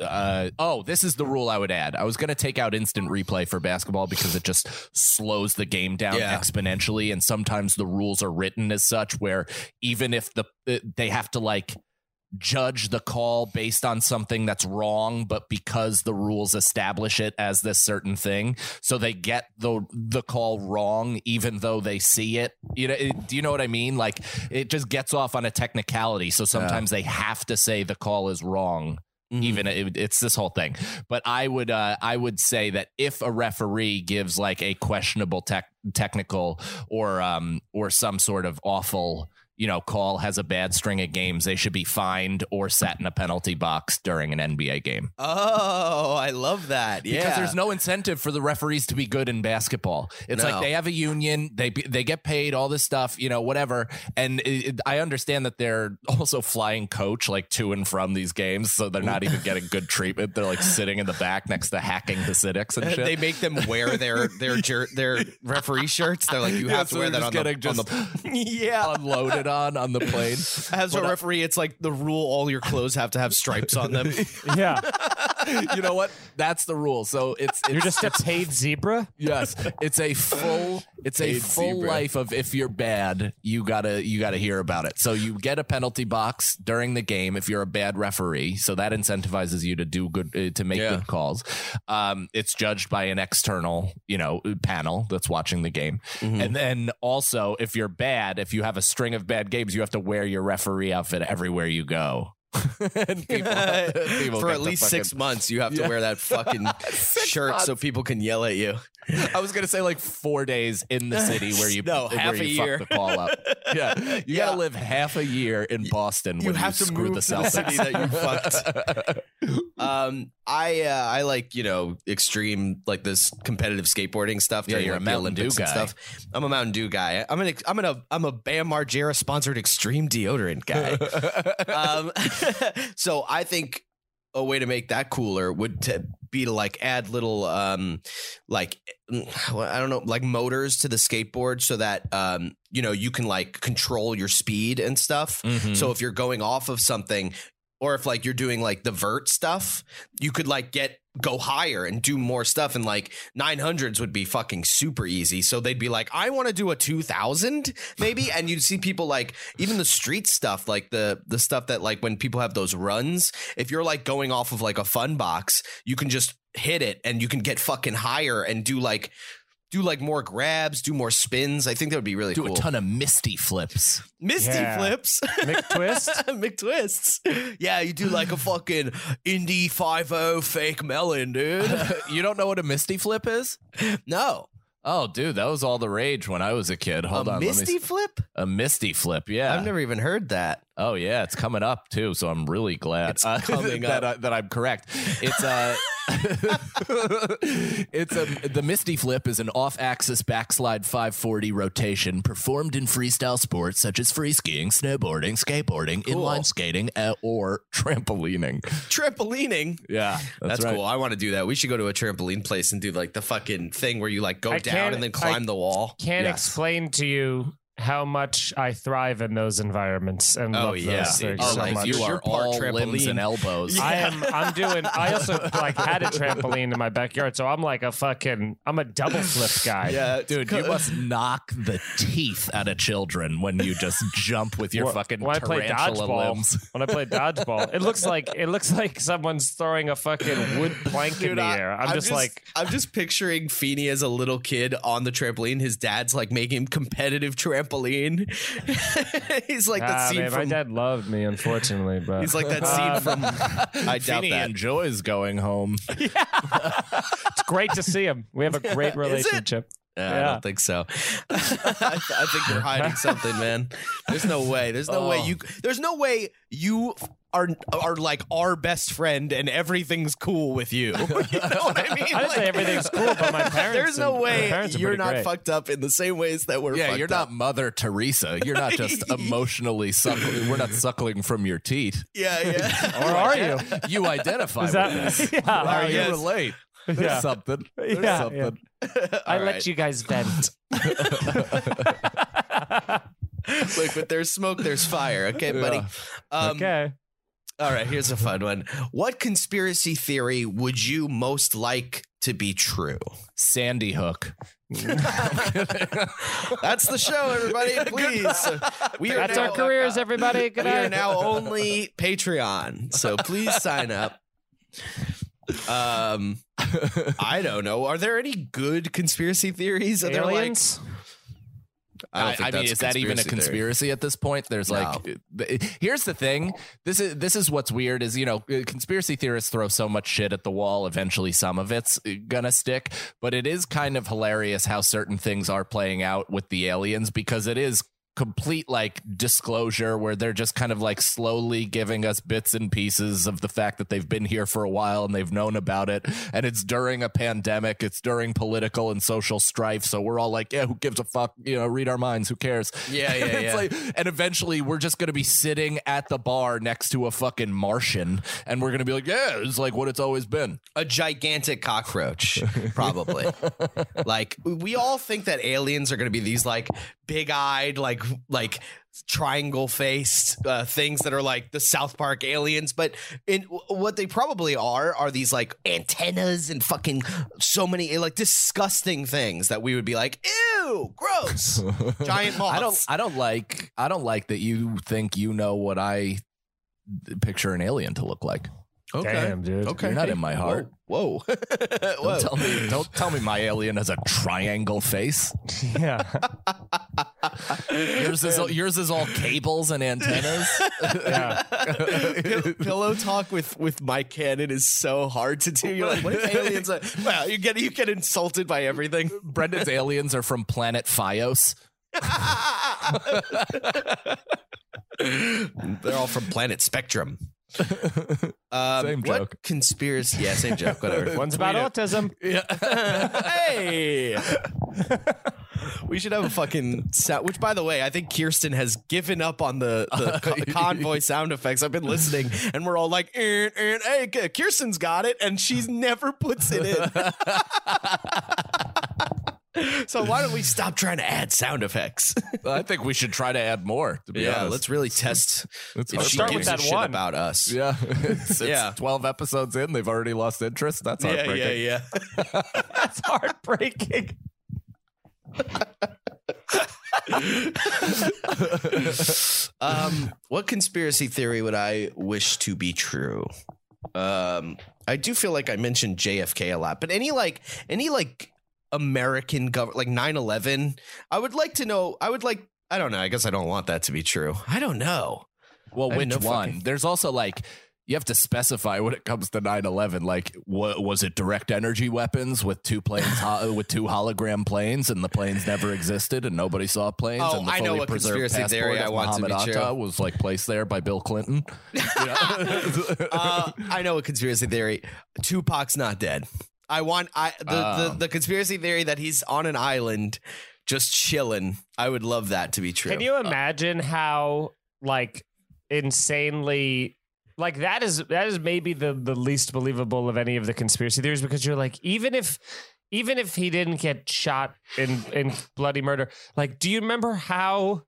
uh, oh, this is the rule I would add. I was going to take out instant replay for basketball because it just slows the game down Yeah. exponentially. And sometimes the rules are written as such where even if the uh, they have to like judge the call based on something that's wrong but because the rules establish it as this certain thing so they get the the call wrong even though they see it you know it- do you know what i mean like it just gets off on a technicality so sometimes they have to say the call is wrong Mhm. even it, it's this whole thing but i would uh i would say that if a referee gives like a questionable tech technical or um or some sort of awful you know call has a bad string of games they should be fined or sat in a penalty box during an nba game Oh, I love that. Yeah. because there's no incentive for the referees to be good in basketball. It's No. like they have a union, they they get paid all this stuff, you know, whatever. And it, it- I understand that they're also flying coach like to and from these games, so they're not even getting good treatment. They're like sitting in the back next to hacking Hasidics and (laughs) shit. they make them wear their their jer- their referee shirts. They're like, you Yeah, (laughs) have so to wear they're that on just the, on the (laughs) yeah. unloaded on on the plane. (laughs) As a referee, it's like the rule: all your clothes have to have stripes on them. (laughs) (laughs) yeah, you know what? That's the rule. So it's, it's you're just a paid zebra. Yes, it's a full it's a full zebra. life of if you're bad, you gotta you gotta hear about it. So you get a penalty box during the game if you're a bad referee. So that incentivizes you to do good uh, to make Yeah. good calls. Um, it's judged by an external you know panel that's watching the game, Mhm. and then also if you're bad, if you have a string of bad games, you have to wear your referee outfit everywhere you go. (laughs) and people, people For at least fucking- six months, you have to Yeah. wear that fucking (laughs) shirt so people can yell at you. (laughs) I was gonna say like four days in the city where you No, half a fuck year. the call up. Yeah, you Yeah. gotta live half a year in Boston. You when have you to move the to the city that you fucked. Um, I uh, I like you know extreme like this competitive skateboarding stuff. Yeah, you're a like, the Mountain Dew guy. Stuff. I'm a Mountain Dew guy. I'm an I'm an I'm a Bam Margera sponsored extreme deodorant guy. um, (laughs) so I think a way to make that cooler would to be to like add little um like I don't know like motors to the skateboard so that um you know you can like control your speed and stuff. Mhm. So if you're going off of something or if like you're doing like the vert stuff, you could like get go higher and do more stuff and like 900s would be fucking super easy. So they'd be like, "I want to do a 2000 maybe." and you'd see people like even the street stuff like the the stuff that like when people have those runs, if you're like going off of like a fun box, you can just hit it and you can get fucking higher and do like do like more grabs, do more spins. I think that would be really cool. do cool. a ton of misty flips. Misty Yeah. flips. McTwist? (laughs) McTwists. Yeah, you do like a fucking indie 50 fake melon, dude. (laughs) you don't know what a misty flip is? No. Oh, dude, that was all the rage when I was a kid. Hold a on, let me Misty flip? a misty flip. Yeah, I've never even heard that. Oh yeah, it's coming up too, so I'm really glad It's (laughs) coming that, up. I, that I'm correct. It's uh (laughs) it's a the Misty Flip is an off-axis backslide 540 rotation performed in freestyle sports such as free skiing, snowboarding, skateboarding, Cool. inline skating, uh, or trampolining. Trampolining. Yeah, That's, right. cool. I want to do that. We should go to a trampoline place and do like the fucking thing where you like go I down and then I climb the wall. Can't Yes. explain to you how much I thrive in those environments and Oh, love yeah. those things Oh, so like much. you You're all limbs and elbows. I am. (laughs) I'm doing. I also like had a trampoline in my backyard, so I'm like a fucking. I'm a double flip guy. Yeah, Dude, you must knock the teeth out of children when you just jump with your Wh- fucking when I play tarantula dodgeball, limbs. (laughs) when I play dodgeball, it looks like it looks like someone's throwing a fucking wood plank in the I- air. I'm, just, like, I'm just picturing Feeney as a little kid on the trampoline. His dad's like making him competitive trampoline. (laughs) he's like that ah, scene man, my from. dad loved me, unfortunately, but He's like that scene (laughs) from. I doubt Feeney that. enjoys going home. (laughs) Yeah. it's great to see him. We have a great relationship. Uh, I don't think so. I, I think you're hiding something, man. There's no way. There's no way Oh. you. There's no way you are are like our best friend and everything's cool with you. (laughs) you know what I mean? (laughs) I didn't say everything's cool, but my parents. There's no and- way you're not great. fucked up in the same ways that we're. Yeah, fucked you're up. not Mother Teresa. You're not just (laughs) emotionally suckling. We're not suckling from your teet. Yeah, yeah. Or are you? You identify Is with that? this. Yeah, Wow, are you yes. relate. There's Yeah. something. There's Yeah, something. I All let you guys vent. Look, but there's smoke, there's fire. Okay, buddy. Um, okay. All right, here's a fun one. What conspiracy theory would you most like to be true? Sandy Hook. (laughs) That's the show, everybody. (laughs) Please. We are That's now, our careers, (laughs) everybody. Good We are now only Patreon, so please sign up. Um, I don't know. Are there any good conspiracy theories? Are there like? I, don't I, mean, is that even a theory. conspiracy at this point? There's like, here's the thing. This is this is what's weird is you know, uh, conspiracy theorists throw so much shit at the wall. Eventually, some of it's uh, gonna stick. But it is kind of hilarious how certain things are playing out with the aliens because it is complete like disclosure where they're just kind of like slowly giving us bits and pieces of the fact that they've been here for a while and they've known about it. And it's during a pandemic. It's during political and social strife. So we're all like yeah who gives a fuck? You know read our minds. Who cares? Yeah, yeah, (laughs) it's yeah. like and eventually we're just gonna be sitting at the bar next to a fucking martian and we're gonna be like yeah it's like what it's always been. A gigantic cockroach, probably. (laughs) like we all think that aliens are going to be these like big-eyed, like like triangle faced uh, things that are like the South Park aliens, but in what they probably are are these like antennas and fucking so many like disgusting things that we would be like, ew, gross, (laughs) giant moths. I don't I don't like I don't like that you think you know what I picture an alien to look like. Okay. Damn, dude. Okay, You're not in my heart. Whoa, (laughs) whoa. Don't tell me don't tell me my alien has a triangle face. (laughs) Yeah. Yours is all, yours is all cables and antennas. (laughs) Yeah. Pill- pillow talk with with Mike Cannon is so hard to do. You're like, what if aliens? Are, well, you get you get insulted by everything. Brendan's aliens are from planet Fios. They're all from Planet Spectrum. Um, Same what joke. Conspiracy? Yeah, same joke. (laughs) Whatever. One's about autism. Yeah. (laughs) hey. (laughs) We should have a fucking sound. Which, by the way, I think Kirsten has given up on the, the co- convoy sound effects. I've been listening, and we're all like, eh, eh, "Hey, Kirsten's got it," and she's never puts it in. (laughs) so why don't we stop trying to add sound effects? (laughs) I think we should try to add more. To be yeah, honest, let's really test (laughs) Let's if Let's start gives with a that shit one. about us. Yeah, it's, it's Yeah. Twelve episodes in, they've already lost interest. That's yeah, heartbreaking. yeah, yeah. That's heartbreaking. um, what conspiracy theory would I wish to be true? Um, I do feel like I mentioned JFK a lot, but any like any like American government, like 9-11, I would like to know. I would like. I don't know. I guess I don't want that to be true. I don't know. Well, I which no one? fucking- There's also like you have to specify when it comes to 9/11. Like, what was it? Direct energy weapons with two planes, ho- with two hologram planes, and the planes never existed, and nobody saw planes. Oh, and the I know what preserved conspiracy theory I want to Muhammad be true. Was like placed there by Bill Clinton. (laughs) You know? uh, I know a conspiracy theory. Tupac's not dead. I want I the, Oh. the the conspiracy theory that he's on an island just chilling. I would love that to be true. Can you oh. imagine how like insanely like that is that is maybe the the least believable of any of the conspiracy theories because you're like even if even if he didn't get shot in in bloody murder like do you remember how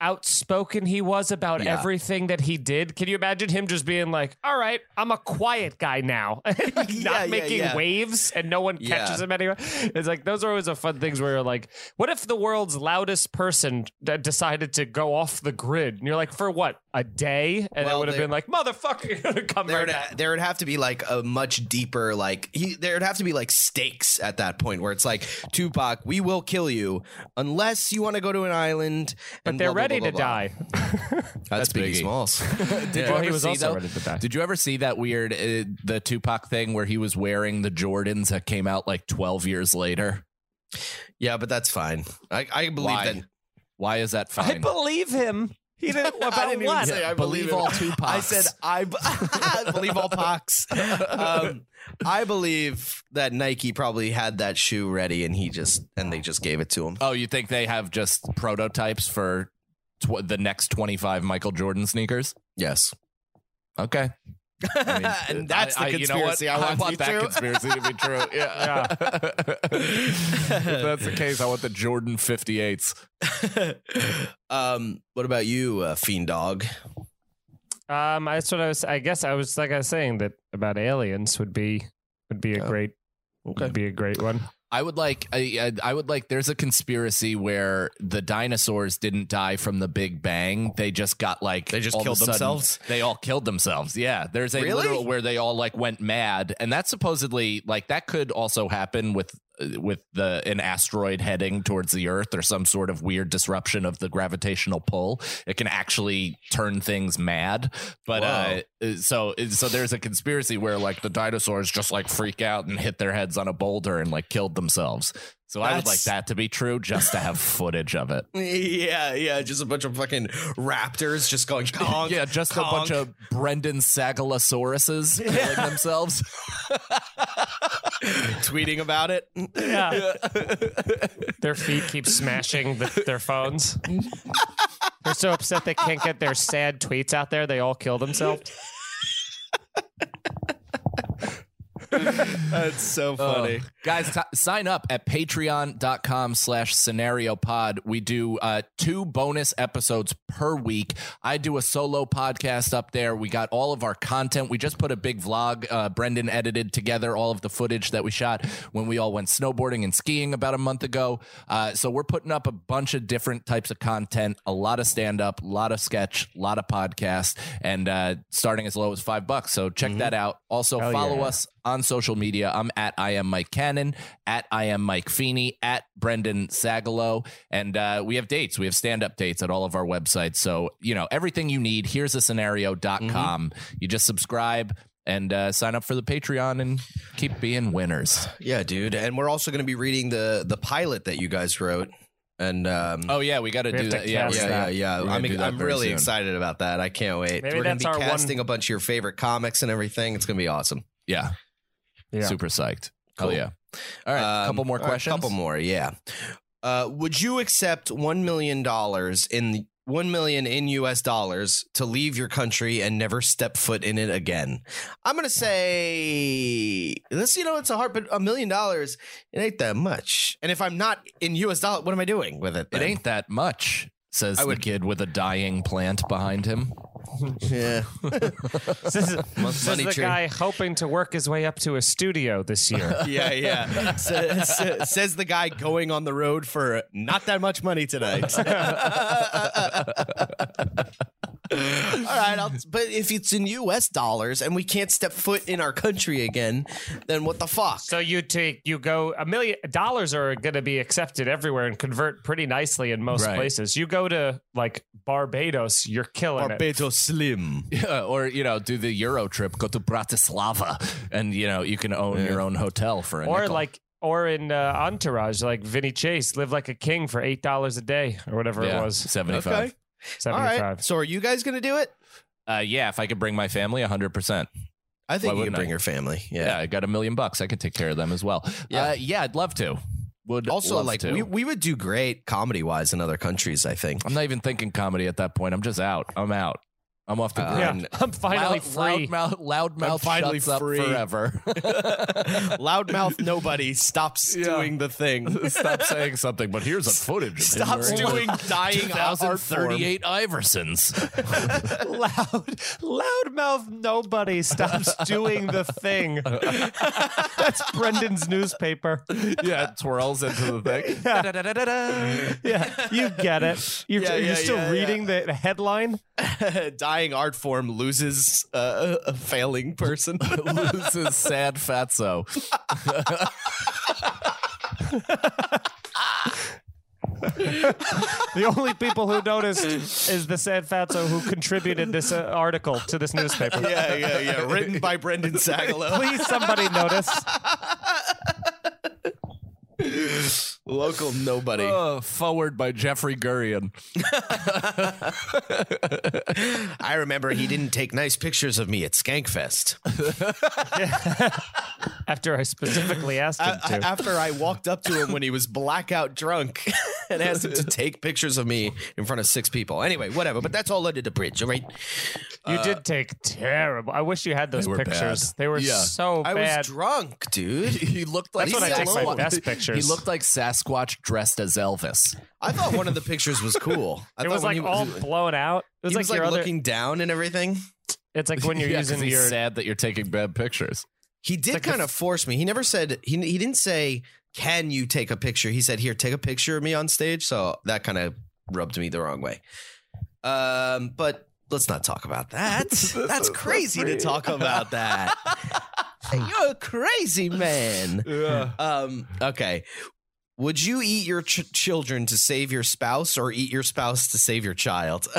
outspoken he was about Yeah. everything that he did can you imagine him just being like all right i'm a quiet guy now (laughs) not (laughs) Yeah, making yeah. waves and no one catches him anyway it's like those are always the fun things where you're like what if the world's loudest person decided to go off the grid and you're like for what a day and Well, it would have been like motherfucker (laughs) you're gonna come there right would, there would have to be like a much deeper like he there would have to be like stakes at that point where it's like Tupac, we will kill you unless you want to go to an island. but and they're blah, ready blah, to blah, blah. die (laughs) (laughs) That's, That's Biggie Biggie. Smalls. (laughs) Did you well ever he was see also though? ready to die Did you ever see that weird uh, the Tupac thing where he was wearing the Jordans that came out like 12 years later? yeah, but that's fine. I, I believe Why? that. Why is that fine? i believe him he didn't I about didn't even what say I believe believe all Tupac. I said I, b- I believe all Pacs. Um, I believe that Nike probably had that shoe ready, and he just and they just gave it to him. Oh, you think they have just prototypes for tw- the next 25 Michael Jordan sneakers? Yes, Okay. I mean, (laughs) and that's the I- you know what? conspiracy I, want, that true. conspiracy to be true. (laughs) Yeah. yeah. (laughs) if that's the case, I want the Jordan 58s. um, what about you, uh, fiend dog? um that's what i was i guess i was like i was saying that about aliens would be would be a Oh, great would be a great one I would like I, I would like there's a conspiracy where the dinosaurs didn't die from the Big Bang. They just got like They just all of a killed sudden- themselves? They all killed themselves. Yeah. There's a Really? literal where they all like went mad and that's supposedly like that could also happen with with the an asteroid heading towards the earth or some sort of weird disruption of the gravitational pull. It can actually turn things mad. But uh so so there's a conspiracy where like the dinosaurs just like freak out and hit their heads on a boulder and like killed themselves. So I would like that to be true just to have footage of it. (laughs) Yeah, yeah, just a bunch of fucking raptors just going (laughs) conk, yeah, just a bunch of Brendan Sagalosauruses killing (laughs) themselves. (laughs) tweeting about it. yeah (laughs) their feet keep smashing the, their phones they're so upset they can't get their sad tweets out there they all kill themselves That's so funny. Oh. Guys, t- sign up at patreon.com slash scenario pod. We do uh, two bonus episodes per week. I do a solo podcast up there. We got all of our content. We just put a big vlog. Uh, Brendan edited together all of the footage that we shot when we all went snowboarding and skiing about a month ago. Uh, so we're putting up a bunch of different types of content, a lot of stand up, a lot of sketch, a lot of podcast, and uh, starting as low as five bucks. So check that out. Also, Hell follow yeah. us on social media. I'm at I am Mike Cannon, at I am Mike Feeney, at Brendan Sagalo. And uh, we have dates. We have stand up dates at all of our websites. So, you know, everything you need, here's a scenario.com. You just subscribe and uh, sign up for the Patreon and keep being winners. Yeah, dude. And we're also going to be reading the the pilot that you guys wrote. And um, Oh, yeah, we got to do that. Yeah, cast we're yeah, yeah, yeah. I'm, I'm really soon. excited about that. I can't wait. Maybe we're going to that's be our one- casting a bunch of your favorite comics and everything. It's going to be awesome. Yeah, Yeah. super psyched. Cool. Oh, yeah. All right, Um, couple more questions. couple more, yeah. Uh, would you accept one million dollars in one million in U.S. dollars to leave your country and never step foot in it again? I'm gonna say this. You know, it's a hard, but a million dollars it ain't that much. And if I'm not in U.S. dollar, what am I doing with it? It ain't that much, says I the kid with a dying plant behind him. Yeah. (laughs) This is, this is the tree. guy hoping to work his way up to a studio this year. (laughs) yeah, yeah. Sa- sa- says the guy going on the road for not that much money tonight. (laughs) All right, I'll, but if it's in U.S. dollars and we can't step foot in our country again, then what the fuck? So you take you go a million dollars are going to be accepted everywhere and convert pretty nicely in most Right. places. You go to like Barbados, you're killing it. Barbados Slim. Yeah, or you know, do the Euro trip, go to Bratislava, and you know, you can own your own hotel for a Or nickel. like or in uh, Entourage, like Vinny Chase, live like a king for eight dollars a day or whatever yeah, it was. seventy-five. Okay. Seventy-five. right. So are you guys going to do it? Uh, yeah, if I could bring my family, hundred percent. I think Why you can wouldn't bring I? your family. Yeah. Yeah. I got a million bucks. I could take care of them as well. Yeah. Yeah, uh, yeah, I'd love to. Would Also, like to. we, we would do great comedy wise in other countries. I think. I'm not even thinking comedy at that point. I'm just out. I'm out. I'm off the Uh, Yeah, grid. (laughs) I'm finally free. Loudmouth, finally shuts free. up forever. (laughs) (laughs) Loudmouth nobody stops Yeah. doing the thing. Stop saying something, but here's a footage. Stops doing dying art form. 2038 Iversons. loud loudmouth nobody stops doing the thing that's brendan's newspaper yeah, it twirls into the thing. yeah you get it you're, Yeah, you're yeah, still yeah, reading The, the headline dying art form loses uh, a failing person. (laughs) Loses sad fatso. the only people who noticed is the sad fatso who contributed this uh, article to this newspaper yeah, yeah, yeah. Written by Brendan Sagalow. please somebody notice (laughs) Local nobody. (laughs) Oh, forward by Jeffrey Gurian. I remember he didn't take nice pictures of me at Skankfest. (laughs) after i specifically asked him A- to After I walked up to him when he was blackout drunk (laughs) and asked him to take pictures of me in front of six people. Anyway, whatever. But that's all under the bridge, all right? you uh, did take terrible i wish you had those They pictures bad. they were Yeah. so I was drunk, dude. He looked like That's when I take my Sasquatch- best pictures. He looked like Sasquatch dressed as Elvis. I thought one of the pictures was cool. I it thought was when like he all blown out it was he like was like your other looking down and everything. It's like when you're (laughs) Yeah, 'cause using he's your. sad that you're taking bad pictures. He did like a kind of force me. He never said he he didn't say, "Can you take a picture?" He said, "Here, take a picture of me on stage." So that kind of rubbed me the wrong way. Um, but let's not talk about that. (laughs) That's crazy to talk about (laughs) that. You're a crazy man. Yeah. Um, okay. Would you eat your ch- children to save your spouse or eat your spouse to save your child? (laughs)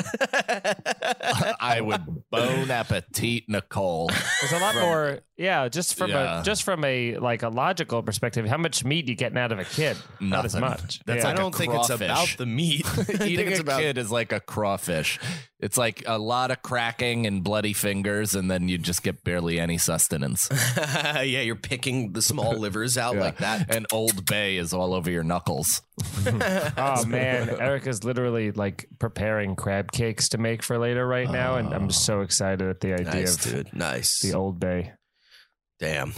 I would bon (laughs) appetit Nicole. There's a lot more. Yeah, just from Yeah. a just from a like a logical perspective, how much meat you getting out of a kid? Not as Nothing. much. That's Yeah. I like a don't think it's crawfish. about the meat. (laughs) I think Eating it's a about kid is like a crawfish. It's like a lot of cracking and bloody fingers, and then you just get barely any sustenance. (laughs) yeah, you're picking the small (laughs) livers out Yeah. like that. And Old Bay is all over your knuckles. Oh man, Erica's literally like preparing crab cakes to make for later right now, and I'm ah. so excited at the idea Nice, of dude. Nice. the Old Bay. Damn.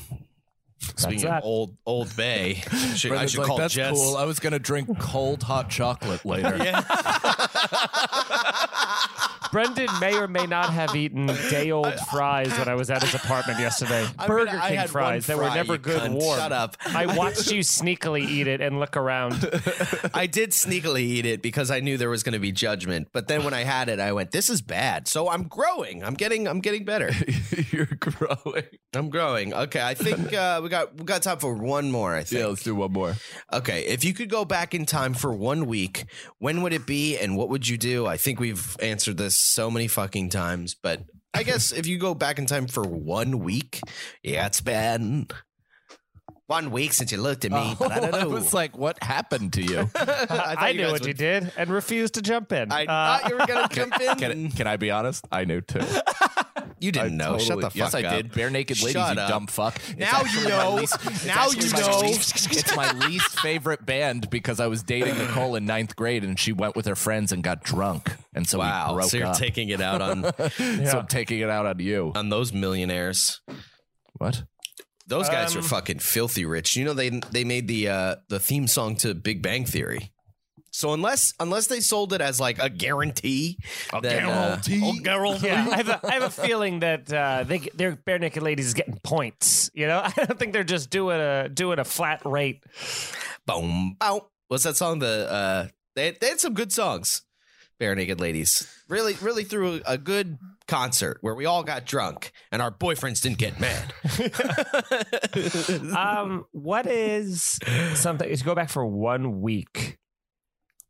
Speaking that. of old old Bay, (laughs) should, I should like, call That's Jess. cool. I was gonna drink cold hot chocolate later. (laughs) (laughs) Brendan may or may not have eaten day old fries when I was at his apartment yesterday. I mean, Burger I King had fries one that were fry, never you good cunt. warm. Shut up. I watched you sneakily eat it and look around. I did sneakily eat it because I knew there was going to be judgment. But then when I had it, I went, "This is bad." So I'm growing. I'm getting. I'm getting better. You're growing. I'm growing. Okay, I think uh, we got we got time for one more. I think. Yeah, let's do one more. Okay, if you could go back in time for one week, when would it be, and what would you do? I think we've answered this so many fucking times, but I (laughs) guess if you go back in time for one week, yeah, it's been one week since you looked at me. but I don't know. I was like, what happened to you? (laughs) (laughs) I, thought I, you knew guys what you did and refused to jump in. I Uh, thought you were gonna jump in. Can, can I be honest? I knew too. You didn't know. Shut the fuck yes, up. I did. Bare naked ladies, Shut you up. dumb fuck. It's Now you know. least- Now you know. least- it's my least favorite band because I was dating Nicole in ninth grade and she went with her friends and got drunk, and so we Wow. broke So you're up. taking it out on (laughs) So I'm taking it out on you. on those millionaires. What? Those guys are Um, fucking filthy rich. You know they they made the uh the theme song to Big Bang Theory. So unless unless they sold it as like a guarantee, a then, uh, Yeah, I have, a, I have a feeling that uh, they their bare naked ladies is getting points. You know, (laughs) I don't think they're just doing a doing a flat rate. boom, boom. What's that song? The uh, they they had some good songs. Bare Naked Ladies really really threw a, a good concert where we all got drunk and our boyfriends didn't get mad. (laughs) Um, what is something? Is go back for one week.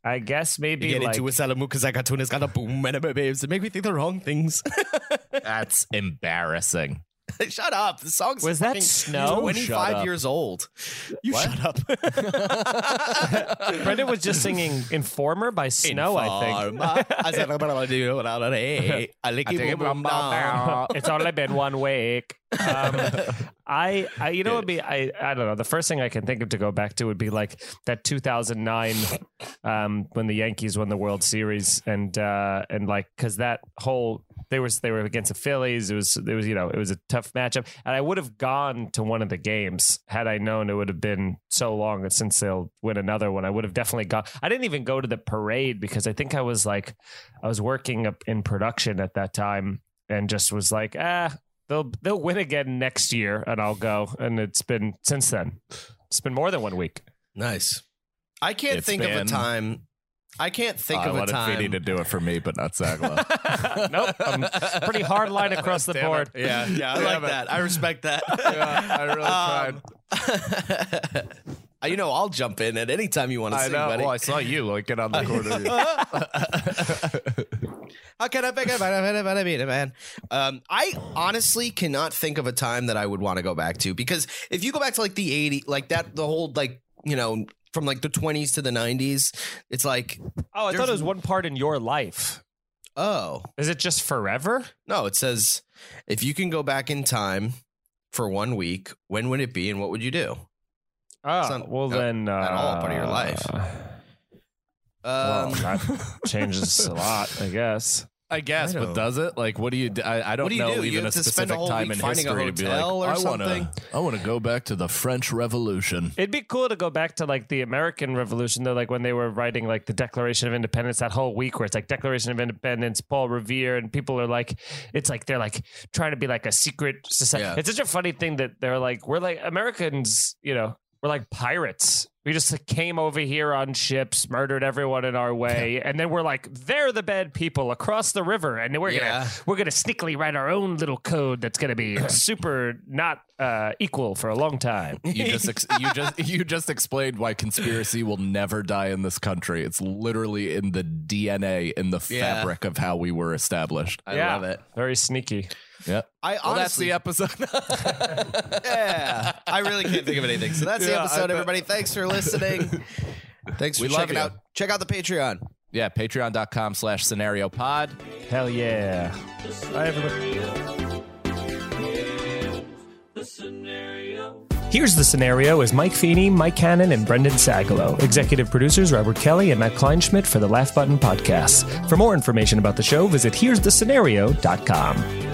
I guess maybe get like into a Salamu because I got to and it's got a boom and a babes. It make me think the wrong things. That's embarrassing. shut up. The song's Was that Snow? 25 years old. You What? shut up. Brendan was just singing "Informer" by Snow. I think. think. it's only been one week. Um, (laughs) I, I, you know, would be I, I don't know. The first thing I can think of to go back to would be like that 2009, um, when the Yankees won the World Series, and uh, and like because that whole they was they were against the Phillies. It was it was you know it was a tough matchup, and I would have gone to one of the games had I known it would have been so long since they'll win another one. I would have definitely gone. I didn't even go to the parade because I think I was like I was working up in production at that time and just was like, ah, they'll they'll win again next year, and I'll go. And it's been since then. It's been more than one week. Nice. I can't It's think of a time. I can't think I of a wanted Feeny time. to do it for me, but not Sagla. (laughs) nope, I'm pretty hard line across the Damn board. it. Yeah, yeah, I (laughs) Damn like it. that. I respect that. (laughs) Yeah, I really Um, you know, I'll jump in at any time you want to I sing, know. buddy. Well, I saw you like it on the corner. How can I pick a man? man? Um, I honestly cannot think of a time that I would want to go back to because if you go back to like the 80s, like that, the whole like, you know, from like the 20s to the 90s, it's like, Oh, I thought it was one part in your life. oh, Is it just forever? no, it says if you can go back in time for one week, when would it be and what would you do? Oh, not- well not then, uh, at all part of your life. Well, Um, that (laughs) changes a lot, I guess. I guess, I but does it? Like, what do you? do? I, I don't do know do? You even a have to spend a specific whole time week in finding a history to be like, hotel or I something? want to, I want to go back to the French Revolution. It'd be cool to go back to like the American Revolution, though, like when they were writing like the Declaration of Independence, that whole week where it's like Declaration of Independence, Paul Revere, and people are like, it's like they're like trying to be like a secret society. Yeah. It's such a funny thing that they're like, we're like Americans, you know, we're like pirates. We just came over here on ships, murdered everyone in our way, and then we're like, they're the bad people across the river, and we're Yeah. gonna we're gonna sneakily write our own little code that's gonna be (clears throat) super not uh, equal for a long time. You just ex- you just you just explained why conspiracy will never die in this country. It's literally in the DNA, in the Yeah. fabric of how we were established. I Yeah. love it. Very sneaky. Yeah. I Well, that's honestly, the episode. (laughs) yeah, I really can't think of anything. So that's the Yeah, I episode, everybody. Thanks for listening. (laughs) Thanks for We love checking you. out. Check out the Patreon. yeah. Patreon.com slash scenario pod. Hell yeah. Bye, everybody. The scenario. Here's the scenario is Mike Feeney, Mike Cannon, and Brendan Sagalow. Executive producers Robert Kelly and Matt Kleinschmidt for the Laugh Button Podcast. For more information about the show, visit here'sthescenario.com.